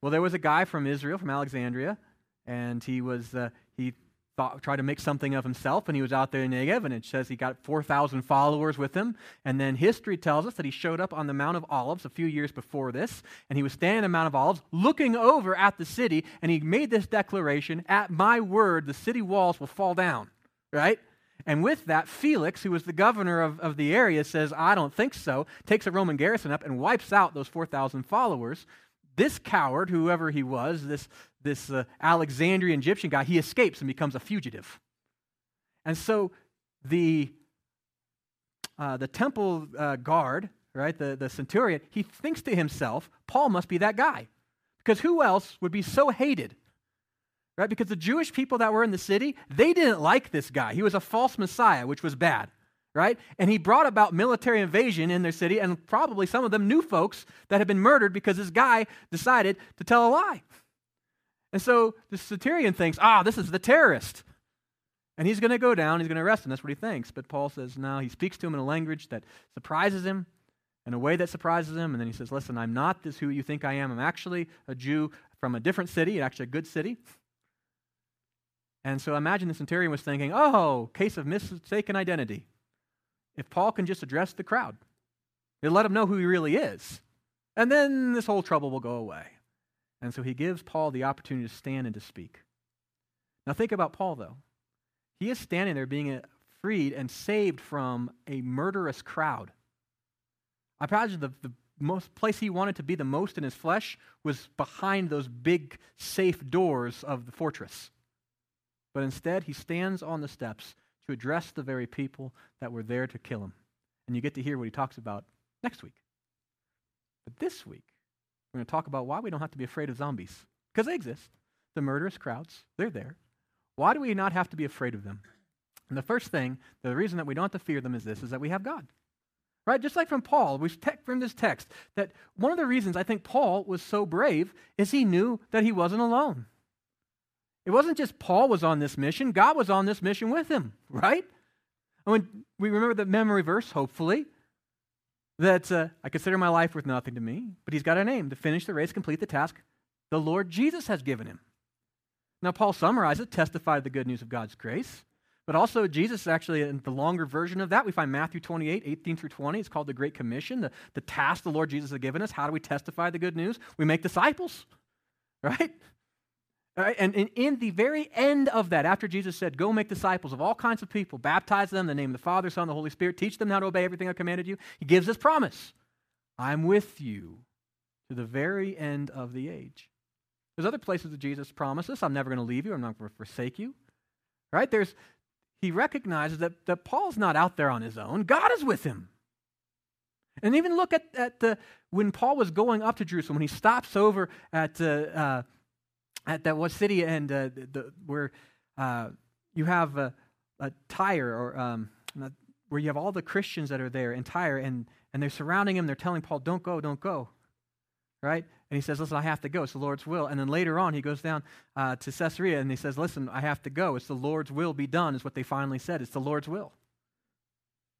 Well, there was a guy from Israel, from Alexandria, and he was uh, he thought, tried to make something of himself, and he was out there in Negev, and it says he got 4,000 followers with him. And then history tells us that he showed up on the Mount of Olives a few years before this, and he was standing on the Mount of Olives looking over at the city, and he made this declaration At my word, the city walls will fall down, right? And with that, Felix, who was the governor of, of the area, says, I don't think so, takes a Roman garrison up and wipes out those 4,000 followers. This coward, whoever he was, this, this uh, Alexandrian Egyptian guy, he escapes and becomes a fugitive. And so the, uh, the temple uh, guard, right, the, the centurion, he thinks to himself, Paul must be that guy. Because who else would be so hated? Right? Because the Jewish people that were in the city, they didn't like this guy. He was a false Messiah, which was bad right? And he brought about military invasion in their city, and probably some of them knew folks that had been murdered because this guy decided to tell a lie. And so the centurion thinks, ah, this is the terrorist. And he's going to go down, he's going to arrest him. That's what he thinks. But Paul says, no, he speaks to him in a language that surprises him, in a way that surprises him. And then he says, listen, I'm not this who you think I am. I'm actually a Jew from a different city, actually a good city. And so imagine the centurion was thinking, oh, case of mistaken identity. If Paul can just address the crowd, and let him know who he really is, and then this whole trouble will go away. And so he gives Paul the opportunity to stand and to speak. Now, think about Paul, though. he is standing there being uh, freed and saved from a murderous crowd. I imagine the, the most place he wanted to be the most in his flesh was behind those big safe doors of the fortress. But instead, he stands on the steps to address the very people that were there to kill him. And you get to hear what he talks about next week. But this week, we're going to talk about why we don't have to be afraid of zombies. Because they exist. The murderous crowds, they're there. Why do we not have to be afraid of them? And the first thing, the reason that we don't have to fear them is this, is that we have God. Right? Just like from Paul, we take from this text that one of the reasons I think Paul was so brave is he knew that he wasn't alone. It wasn't just Paul was on this mission, God was on this mission with him, right? I mean, we remember the memory verse, hopefully, that uh, I consider my life worth nothing to me, but he's got a name to finish the race, complete the task the Lord Jesus has given him. Now, Paul summarizes, testified the good news of God's grace. But also, Jesus actually, in the longer version of that, we find Matthew 28, 18 through 20. It's called the Great Commission, the, the task the Lord Jesus has given us. How do we testify the good news? We make disciples, right? Right? And, in the very end of that, after Jesus said, Go make disciples of all kinds of people, baptize them in the name of the Father, Son, and the Holy Spirit, teach them how to obey everything I commanded you, he gives this promise I'm with you to the very end of the age. There's other places that Jesus promises, I'm never going to leave you, I'm not going to forsake you. Right? There's, he recognizes that, that Paul's not out there on his own. God is with him. And even look at, at the when Paul was going up to Jerusalem, when he stops over at uh, uh, at that what city and uh, the, where uh, you have a, a Tyre or um, where you have all the Christians that are there in Tyre and and they're surrounding him. They're telling Paul, "Don't go, don't go," right? And he says, Listen, I have to go. It's the Lord's will. And then later on, he goes down uh, to Caesarea and he says, Listen, I have to go. It's the Lord's will be done, is what they finally said. It's the Lord's will.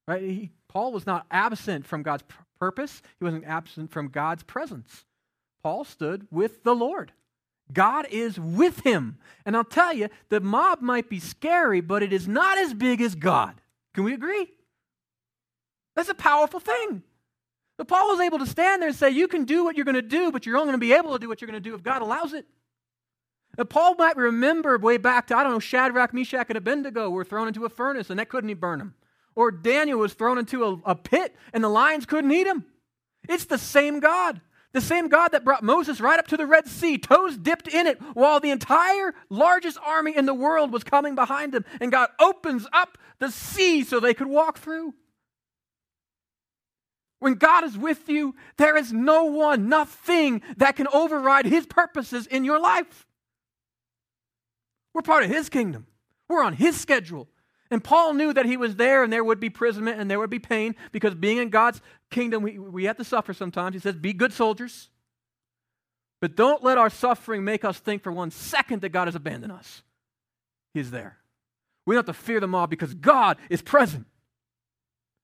Right? He, Paul was not absent from God's purpose, he wasn't absent from God's presence. Paul stood with the Lord. God is with him. And I'll tell you, the mob might be scary, but it is not as big as God. Can we agree? That's a powerful thing. But Paul was able to stand there and say, You can do what you're going to do, but you're only going to be able to do what you're going to do if God allows it. And Paul might remember way back to, I don't know, Shadrach, Meshach, and Abednego were thrown into a furnace and that couldn't burn them. Or Daniel was thrown into a, a pit and the lions couldn't eat him. It's the same God. The same God that brought Moses right up to the Red Sea, toes dipped in it, while the entire largest army in the world was coming behind them. And God opens up the sea so they could walk through. When God is with you, there is no one, nothing that can override His purposes in your life. We're part of His kingdom, we're on His schedule. And Paul knew that he was there and there would be imprisonment and there would be pain because being in God's kingdom, we, we have to suffer sometimes. He says, Be good soldiers. But don't let our suffering make us think for one second that God has abandoned us. He's there. We don't have to fear the mob because God is present.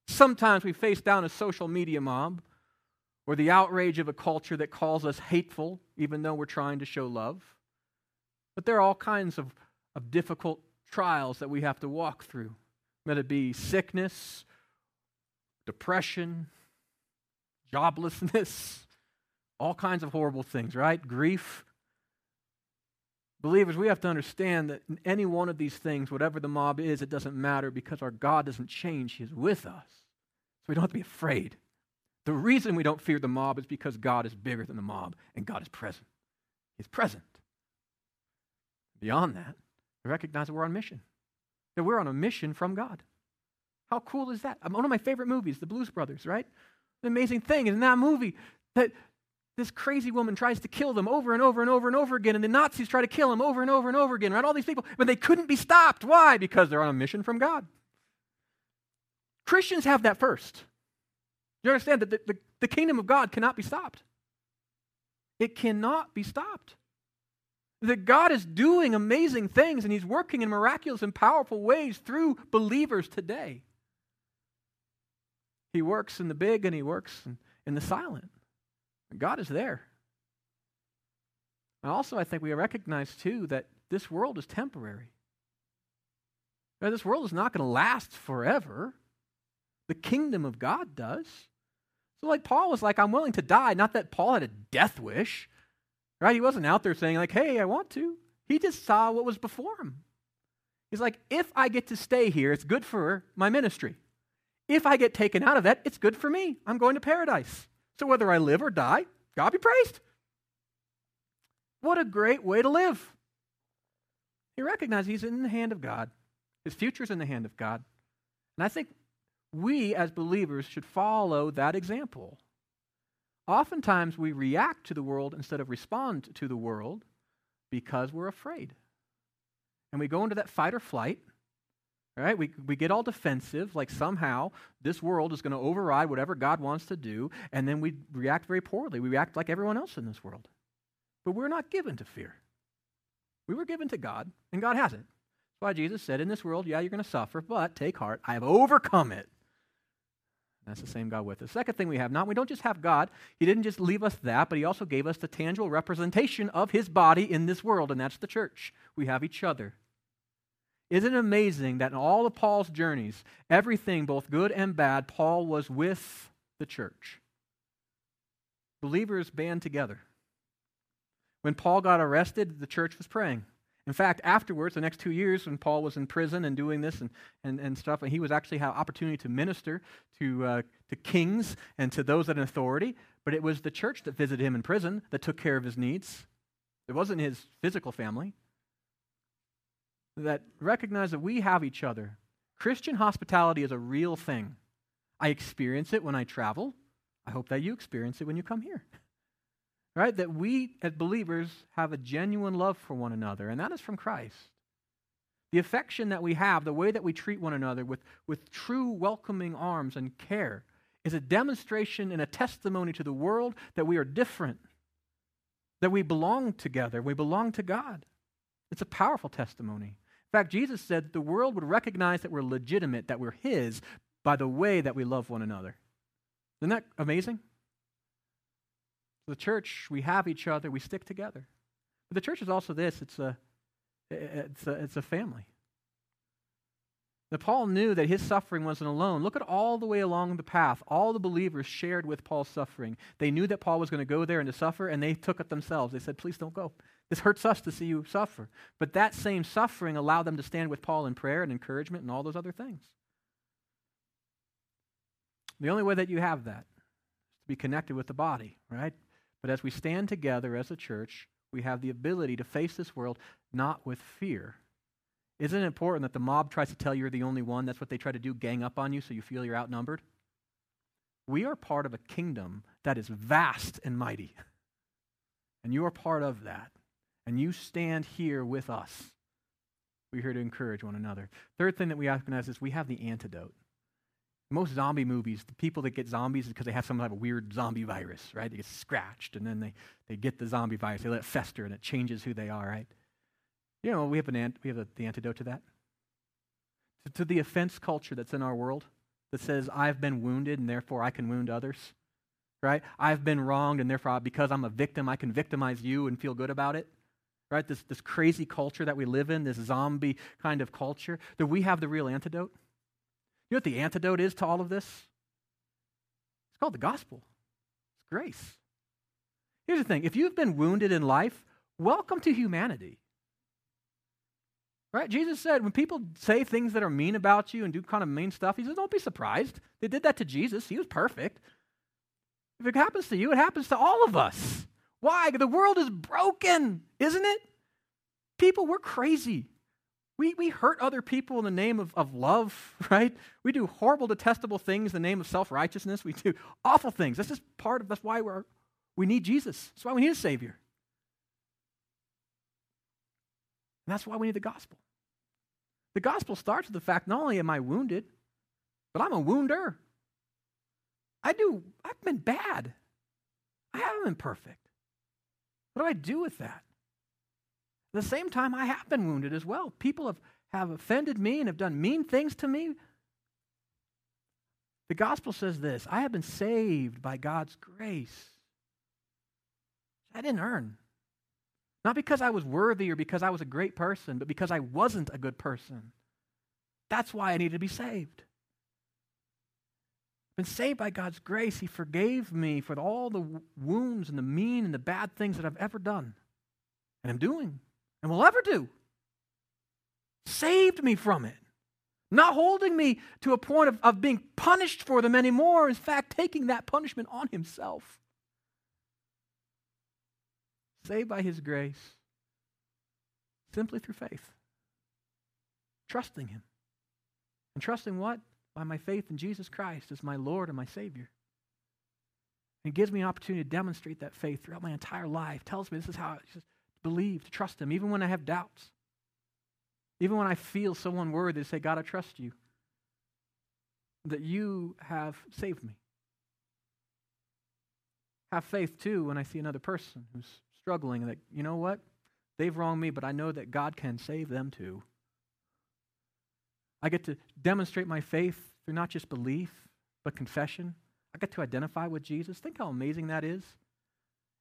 Sometimes we face down a social media mob or the outrage of a culture that calls us hateful, even though we're trying to show love. But there are all kinds of, of difficult trials that we have to walk through, whether it be sickness, depression, joblessness, all kinds of horrible things, right? Grief. Believers, we have to understand that any one of these things, whatever the mob is, it doesn't matter because our God doesn't change. He is with us. So we don't have to be afraid. The reason we don't fear the mob is because God is bigger than the mob and God is present. He's present. Beyond that, recognize that we're on mission, that we're on a mission from God. How cool is that? One of my favorite movies, The Blues Brothers, right? The amazing thing is in that movie that this crazy woman tries to kill them over and over and over and over again, and the Nazis try to kill them over and over and over again, right? All these people, but they couldn't be stopped. Why? Because they're on a mission from God. Christians have that first. You understand that the, the, the kingdom of God cannot be stopped. It cannot be stopped. That God is doing amazing things and He's working in miraculous and powerful ways through believers today. He works in the big and He works in, in the silent. God is there. And also, I think we recognize too that this world is temporary. Now, this world is not going to last forever. The kingdom of God does. So, like, Paul was like, I'm willing to die. Not that Paul had a death wish, right? He wasn't out there saying, like, hey, I want to. He just saw what was before him. He's like, if I get to stay here, it's good for my ministry. If I get taken out of that, it's good for me. I'm going to paradise. So whether I live or die, God be praised. What a great way to live. He recognizes he's in the hand of God. His future's in the hand of God. And I think we as believers should follow that example. Oftentimes we react to the world instead of respond to the world because we're afraid. And we go into that fight or flight. Right? We, we get all defensive, like somehow this world is going to override whatever God wants to do, and then we react very poorly. We react like everyone else in this world. But we're not given to fear. We were given to God, and God has it. That's why Jesus said, In this world, yeah, you're going to suffer, but take heart, I have overcome it. That's the same God with us. Second thing we have, not we don't just have God. He didn't just leave us that, but he also gave us the tangible representation of his body in this world, and that's the church. We have each other. Isn't it amazing that in all of Paul's journeys, everything, both good and bad, Paul was with the church? Believers band together. When Paul got arrested, the church was praying. In fact, afterwards, the next two years, when Paul was in prison and doing this and, and, and stuff, and he was actually had opportunity to minister to, uh, to kings and to those in authority, but it was the church that visited him in prison that took care of his needs. It wasn't his physical family. That recognize that we have each other. Christian hospitality is a real thing. I experience it when I travel. I hope that you experience it when you come here right? That we as believers have a genuine love for one another, and that is from Christ. The affection that we have, the way that we treat one another with, with true welcoming arms and care, is a demonstration and a testimony to the world that we are different, that we belong together, we belong to God. It's a powerful testimony. In fact, Jesus said that the world would recognize that we're legitimate, that we're His, by the way that we love one another. Isn't that amazing? The church, we have each other, we stick together. But the church is also this it's a, it's a, it's a family. That Paul knew that his suffering wasn't alone. Look at all the way along the path. All the believers shared with Paul's suffering. They knew that Paul was going to go there and to suffer, and they took it themselves. They said, Please don't go. This hurts us to see you suffer. But that same suffering allowed them to stand with Paul in prayer and encouragement and all those other things. The only way that you have that is to be connected with the body, right? But as we stand together as a church, we have the ability to face this world not with fear. Isn't it important that the mob tries to tell you you're the only one? That's what they try to do, gang up on you so you feel you're outnumbered. We are part of a kingdom that is vast and mighty. And you are part of that. And you stand here with us. We're here to encourage one another. Third thing that we recognize is we have the antidote. Most zombie movies, the people that get zombies is because they have some type of weird zombie virus, right? They get scratched and then they, they get the zombie virus. They let it fester and it changes who they are, right? You know, we have, an ant, we have a, the antidote to that. To, to the offense culture that's in our world that says, I've been wounded and therefore I can wound others, right? I've been wronged and therefore because I'm a victim, I can victimize you and feel good about it right? This, this crazy culture that we live in, this zombie kind of culture, that we have the real antidote. You know what the antidote is to all of this? It's called the gospel. It's grace. Here's the thing if you've been wounded in life, welcome to humanity. Right? Jesus said when people say things that are mean about you and do kind of mean stuff, he says, don't be surprised. They did that to Jesus. He was perfect. If it happens to you, it happens to all of us. Why? The world is broken, isn't it? People, we're crazy. We, we hurt other people in the name of, of love, right? We do horrible, detestable things in the name of self righteousness. We do awful things. That's just part of that's why we're, we need Jesus. That's why we need a Savior. And that's why we need the gospel. The gospel starts with the fact not only am I wounded, but I'm a wounder. I do, I've been bad. I haven't been perfect. What do I do with that? At the same time, I have been wounded as well. People have, have offended me and have done mean things to me. The gospel says this I have been saved by God's grace. I didn't earn. Not because I was worthy or because I was a great person, but because I wasn't a good person. That's why I needed to be saved. I've been saved by God's grace. He forgave me for all the wounds and the mean and the bad things that I've ever done and I'm doing and will ever do. saved me from it, not holding me to a point of, of being punished for them anymore. In fact, taking that punishment on himself. Saved by his grace simply through faith, trusting him. And trusting what? By my faith in Jesus Christ as my Lord and my Savior. And it gives me an opportunity to demonstrate that faith throughout my entire life. Tells me this is how I believe, to trust Him, even when I have doubts. Even when I feel so unworthy to say, God, I trust you. That you have saved me. Have faith too when I see another person who's struggling that, you know what? They've wronged me, but I know that God can save them too. I get to demonstrate my faith through not just belief, but confession. I get to identify with Jesus. Think how amazing that is.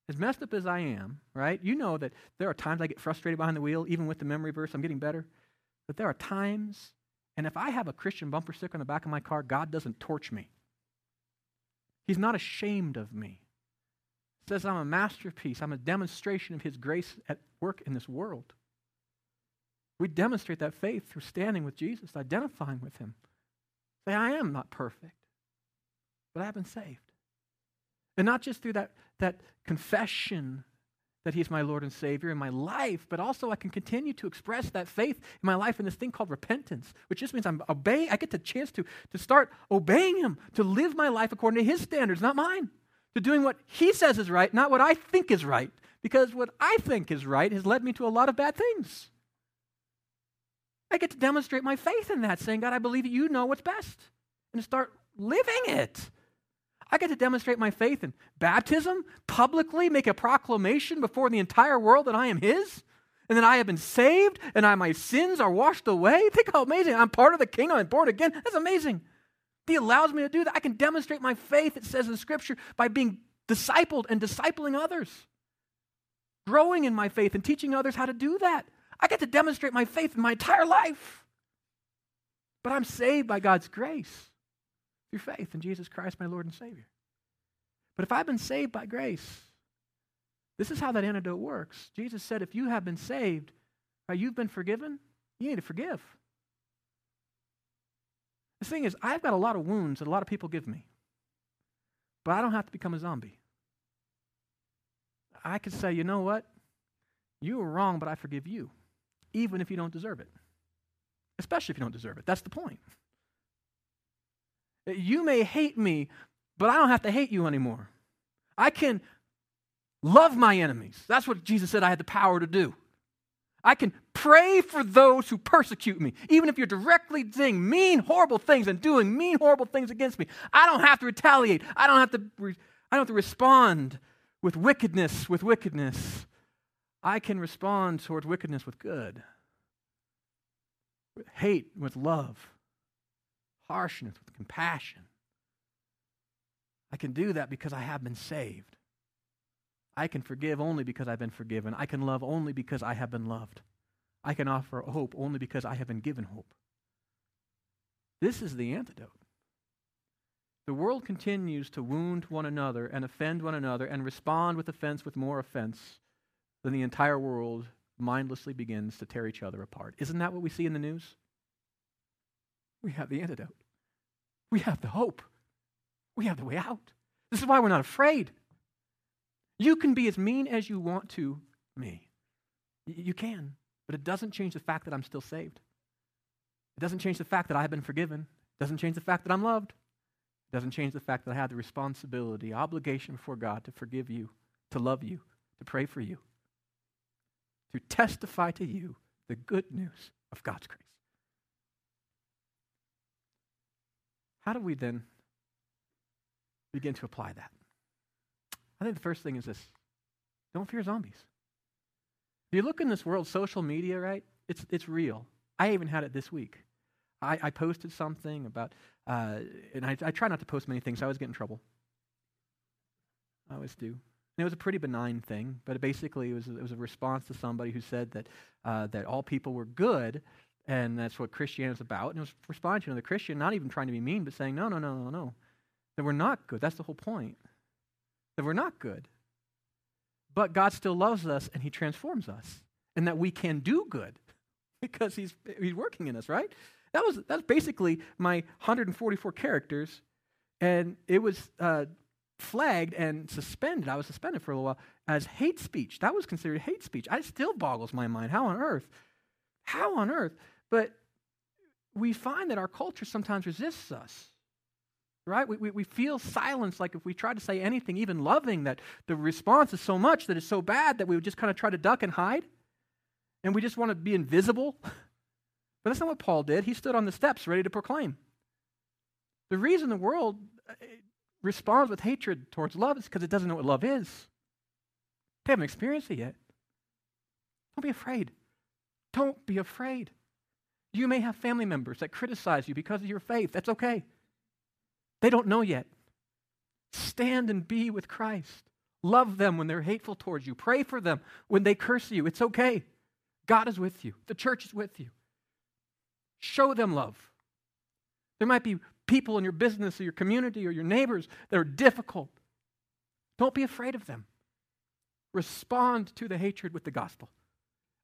As messed up as I am, right? You know that there are times I get frustrated behind the wheel, even with the memory verse, I'm getting better. But there are times, and if I have a Christian bumper sticker on the back of my car, God doesn't torch me. He's not ashamed of me. Says I'm a masterpiece. I'm a demonstration of His grace at work in this world. We demonstrate that faith through standing with Jesus, identifying with Him. Say, I am not perfect, but I have been saved. And not just through that, that confession that He's my Lord and Savior in my life, but also I can continue to express that faith in my life in this thing called repentance, which just means I'm obeying, I get the chance to, to start obeying Him, to live my life according to His standards, not mine, to doing what He says is right, not what I think is right, because what I think is right has led me to a lot of bad things. I get to demonstrate my faith in that, saying, God, I believe that you know what's best, and start living it. I get to demonstrate my faith in baptism, publicly make a proclamation before the entire world that I am His, and that I have been saved, and I, my sins are washed away. Think how amazing. I'm part of the kingdom, I'm born again. That's amazing. He allows me to do that. I can demonstrate my faith, it says in Scripture, by being discipled and discipling others, growing in my faith and teaching others how to do that. I get to demonstrate my faith in my entire life. But I'm saved by God's grace through faith in Jesus Christ, my Lord and Savior. But if I've been saved by grace, this is how that antidote works. Jesus said, if you have been saved, or you've been forgiven, you need to forgive. The thing is, I've got a lot of wounds that a lot of people give me, but I don't have to become a zombie. I could say, you know what? You were wrong, but I forgive you even if you don't deserve it. Especially if you don't deserve it. That's the point. You may hate me, but I don't have to hate you anymore. I can love my enemies. That's what Jesus said I had the power to do. I can pray for those who persecute me, even if you're directly saying mean, horrible things and doing mean, horrible things against me. I don't have to retaliate. I don't have to. Re- I don't have to respond with wickedness with wickedness. I can respond towards wickedness with good, with hate with love, harshness with compassion. I can do that because I have been saved. I can forgive only because I've been forgiven. I can love only because I have been loved. I can offer hope only because I have been given hope. This is the antidote. The world continues to wound one another and offend one another and respond with offense with more offense then the entire world mindlessly begins to tear each other apart. Isn't that what we see in the news? We have the antidote. We have the hope. We have the way out. This is why we're not afraid. You can be as mean as you want to me. You can, but it doesn't change the fact that I'm still saved. It doesn't change the fact that I have been forgiven. It doesn't change the fact that I'm loved. It doesn't change the fact that I have the responsibility, obligation before God to forgive you, to love you, to pray for you to testify to you the good news of God's grace. How do we then begin to apply that? I think the first thing is this don't fear zombies. If you look in this world, social media, right? It's, it's real. I even had it this week. I, I posted something about, uh, and I, I try not to post many things, so I always get in trouble. I always do. And it was a pretty benign thing, but it basically it was, it was a response to somebody who said that, uh, that all people were good, and that's what Christianity is about. And it was responding to another Christian, not even trying to be mean, but saying, no, no, no, no, no. That we're not good. That's the whole point. That we're not good. But God still loves us, and He transforms us, and that we can do good. because he's, he's working in us, right? That was that's basically my 144 characters, and it was uh, flagged and suspended. I was suspended for a little while as hate speech. That was considered hate speech. It still boggles my mind. How on earth? How on earth? But we find that our culture sometimes resists us. Right? We, we, we feel silence like if we try to say anything, even loving, that the response is so much that it's so bad that we would just kind of try to duck and hide. And we just want to be invisible. But that's not what Paul did. He stood on the steps ready to proclaim. The reason the world uh, responds with hatred towards love is because it doesn't know what love is. They haven't experienced it yet. Don't be afraid. Don't be afraid. You may have family members that criticize you because of your faith. That's okay. They don't know yet. Stand and be with Christ. Love them when they're hateful towards you. Pray for them when they curse you. It's okay. God is with you, the church is with you. Show them love. There might be people in your business or your community or your neighbors that are difficult. Don't be afraid of them. Respond to the hatred with the gospel,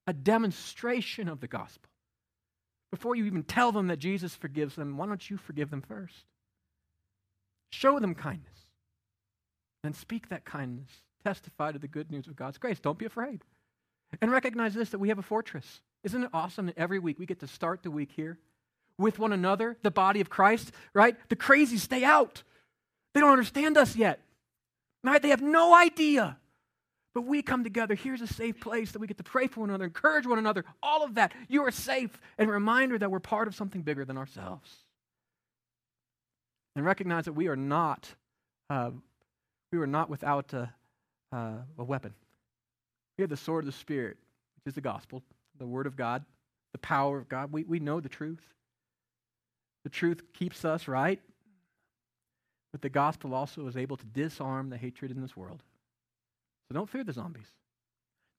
a demonstration of the gospel. Before you even tell them that Jesus forgives them, why don't you forgive them first? Show them kindness. Then speak that kindness. Testify to the good news of God's grace. Don't be afraid. And recognize this that we have a fortress. Isn't it awesome that every week we get to start the week here with one another, the body of Christ, right? The crazies stay out. They don't understand us yet, right? They have no idea. But we come together. Here's a safe place that we get to pray for one another, encourage one another, all of that. You are safe, and a reminder that we're part of something bigger than ourselves. And recognize that we are not, uh, we are not without a, uh, a weapon. We have the sword of the Spirit, which is the gospel, the Word of God, the power of God. We, we know the truth. The truth keeps us right, but the gospel also is able to disarm the hatred in this world. So don't fear the zombies.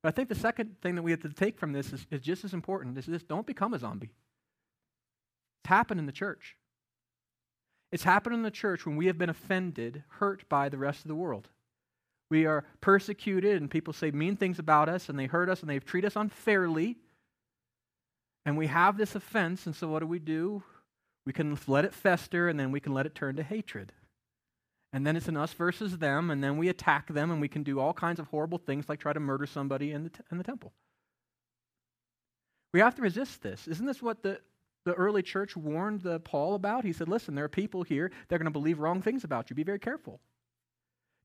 But I think the second thing that we have to take from this is, is just as important is this don't become a zombie. It's happened in the church. It's happened in the church when we have been offended, hurt by the rest of the world. We are persecuted, and people say mean things about us, and they hurt us, and they treat us unfairly. And we have this offense, and so what do we do? We can let it fester, and then we can let it turn to hatred. And then it's an us versus them, and then we attack them, and we can do all kinds of horrible things like try to murder somebody in the, t- in the temple. We have to resist this. Isn't this what the, the early church warned the Paul about? He said, Listen, there are people here that are going to believe wrong things about you. Be very careful.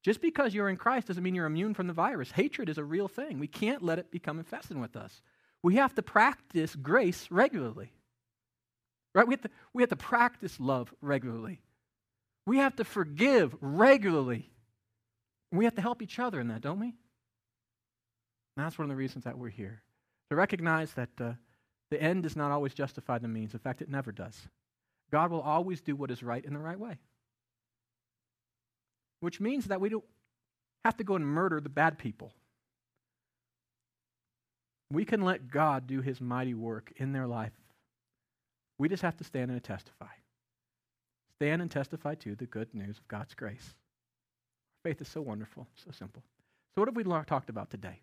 Just because you're in Christ doesn't mean you're immune from the virus. Hatred is a real thing. We can't let it become infested with us. We have to practice grace regularly. Right? We have to, we have to practice love regularly. We have to forgive regularly. we have to help each other in that, don't we? And that's one of the reasons that we're here. To recognize that uh, the end does not always justify the means. In fact, it never does. God will always do what is right in the right way which means that we don't have to go and murder the bad people. We can let God do his mighty work in their life. We just have to stand and testify. Stand and testify to the good news of God's grace. Faith is so wonderful, so simple. So, what have we talked about today?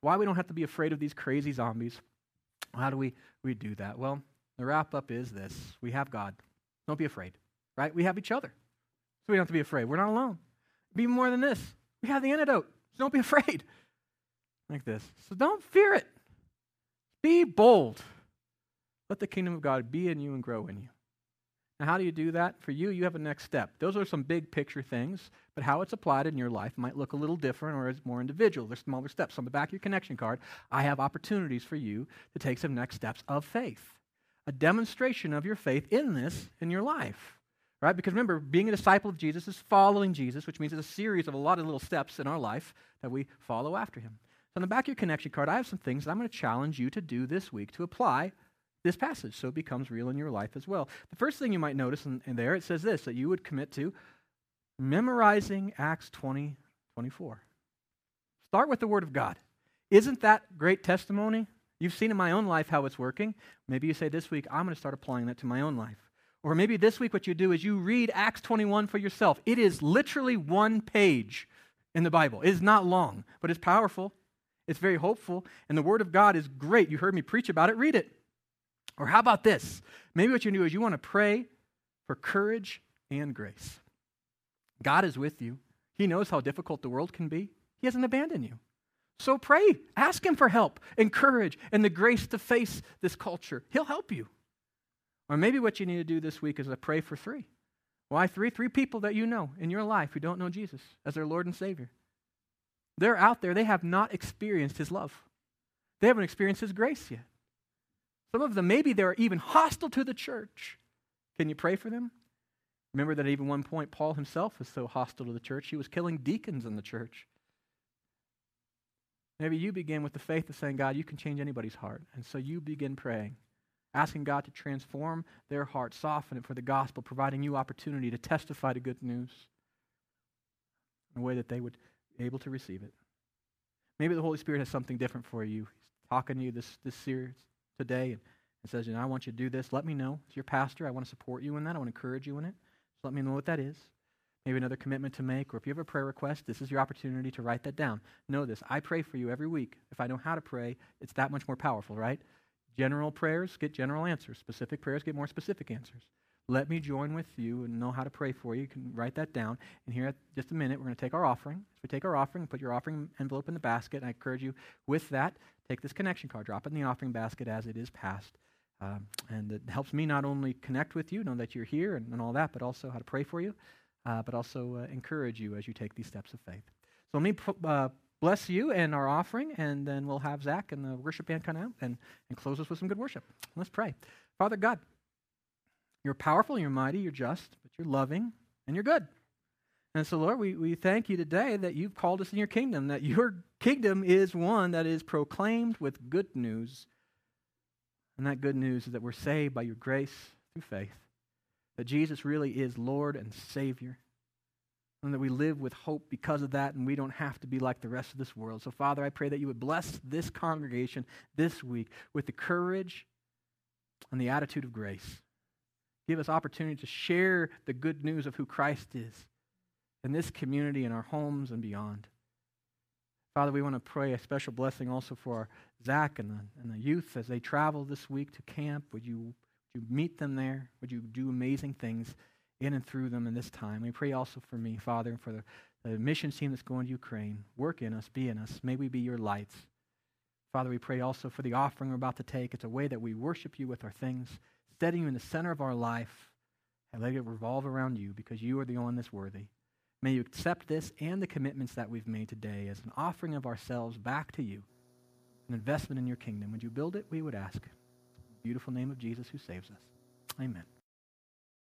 Why we don't have to be afraid of these crazy zombies. How do we, we do that? Well, the wrap up is this we have God. Don't be afraid, right? We have each other. So we don't have to be afraid. We're not alone. Be more than this. We have the antidote. So don't be afraid. Like this. So don't fear it. Be bold. Let the kingdom of God be in you and grow in you. Now, how do you do that? For you, you have a next step. Those are some big picture things, but how it's applied in your life might look a little different or is more individual. There's smaller steps. On the back of your connection card, I have opportunities for you to take some next steps of faith, a demonstration of your faith in this in your life. Right? Because remember, being a disciple of Jesus is following Jesus, which means it's a series of a lot of little steps in our life that we follow after him. So on the back of your connection card, I have some things that I'm going to challenge you to do this week to apply this passage so it becomes real in your life as well. The first thing you might notice in, in there, it says this that you would commit to memorizing Acts 20, 24. Start with the Word of God. Isn't that great testimony? You've seen in my own life how it's working. Maybe you say this week, I'm going to start applying that to my own life. Or maybe this week, what you do is you read Acts 21 for yourself. It is literally one page in the Bible. It is not long, but it's powerful. It's very hopeful. And the Word of God is great. You heard me preach about it. Read it. Or how about this? Maybe what you do is you want to pray for courage and grace. God is with you. He knows how difficult the world can be. He hasn't abandoned you. So pray. Ask Him for help and courage and the grace to face this culture. He'll help you. Or maybe what you need to do this week is to pray for three. Why three? Three people that you know in your life who don't know Jesus as their Lord and Savior. They're out there, they have not experienced His love, they haven't experienced His grace yet. Some of them, maybe they're even hostile to the church. Can you pray for them? Remember that at even one point, Paul himself was so hostile to the church, he was killing deacons in the church. Maybe you begin with the faith of saying, God, you can change anybody's heart. And so you begin praying, asking God to transform their heart, soften it for the gospel, providing you opportunity to testify to good news in a way that they would be able to receive it. Maybe the Holy Spirit has something different for you. He's talking to you this, this series today and, and says, you know, I want you to do this. Let me know. As your pastor, I want to support you in that. I want to encourage you in it. So let me know what that is. Maybe another commitment to make, or if you have a prayer request, this is your opportunity to write that down. Know this I pray for you every week. If I know how to pray, it's that much more powerful, right? General prayers get general answers, specific prayers get more specific answers. Let me join with you and know how to pray for you. You can write that down. And here, at just a minute, we're going to take our offering. As we take our offering, put your offering envelope in the basket. And I encourage you with that, take this connection card, drop it in the offering basket as it is passed. Um, and it helps me not only connect with you, know that you're here and, and all that, but also how to pray for you, uh, but also uh, encourage you as you take these steps of faith. So let me uh, bless you and our offering, and then we'll have Zach and the worship band come out and, and close us with some good worship. Let's pray. Father God, you're powerful, you're mighty, you're just, but you're loving, and you're good. And so, Lord, we, we thank you today that you've called us in your kingdom, that your kingdom is one that is proclaimed with good news and that good news is that we're saved by your grace through faith, that Jesus really is Lord and Savior, and that we live with hope because of that, and we don't have to be like the rest of this world. So, Father, I pray that you would bless this congregation this week with the courage and the attitude of grace. Give us opportunity to share the good news of who Christ is in this community, in our homes, and beyond. Father, we want to pray a special blessing also for our Zach and the, and the youth as they travel this week to camp. Would you, would you meet them there? Would you do amazing things in and through them in this time? We pray also for me, Father, and for the, the mission team that's going to Ukraine. Work in us, be in us. May we be your lights. Father, we pray also for the offering we're about to take. It's a way that we worship you with our things, setting you in the center of our life, and let it revolve around you because you are the only one that's worthy. May you accept this and the commitments that we've made today as an offering of ourselves back to you, an investment in your kingdom. Would you build it? We would ask. Beautiful name of Jesus who saves us. Amen.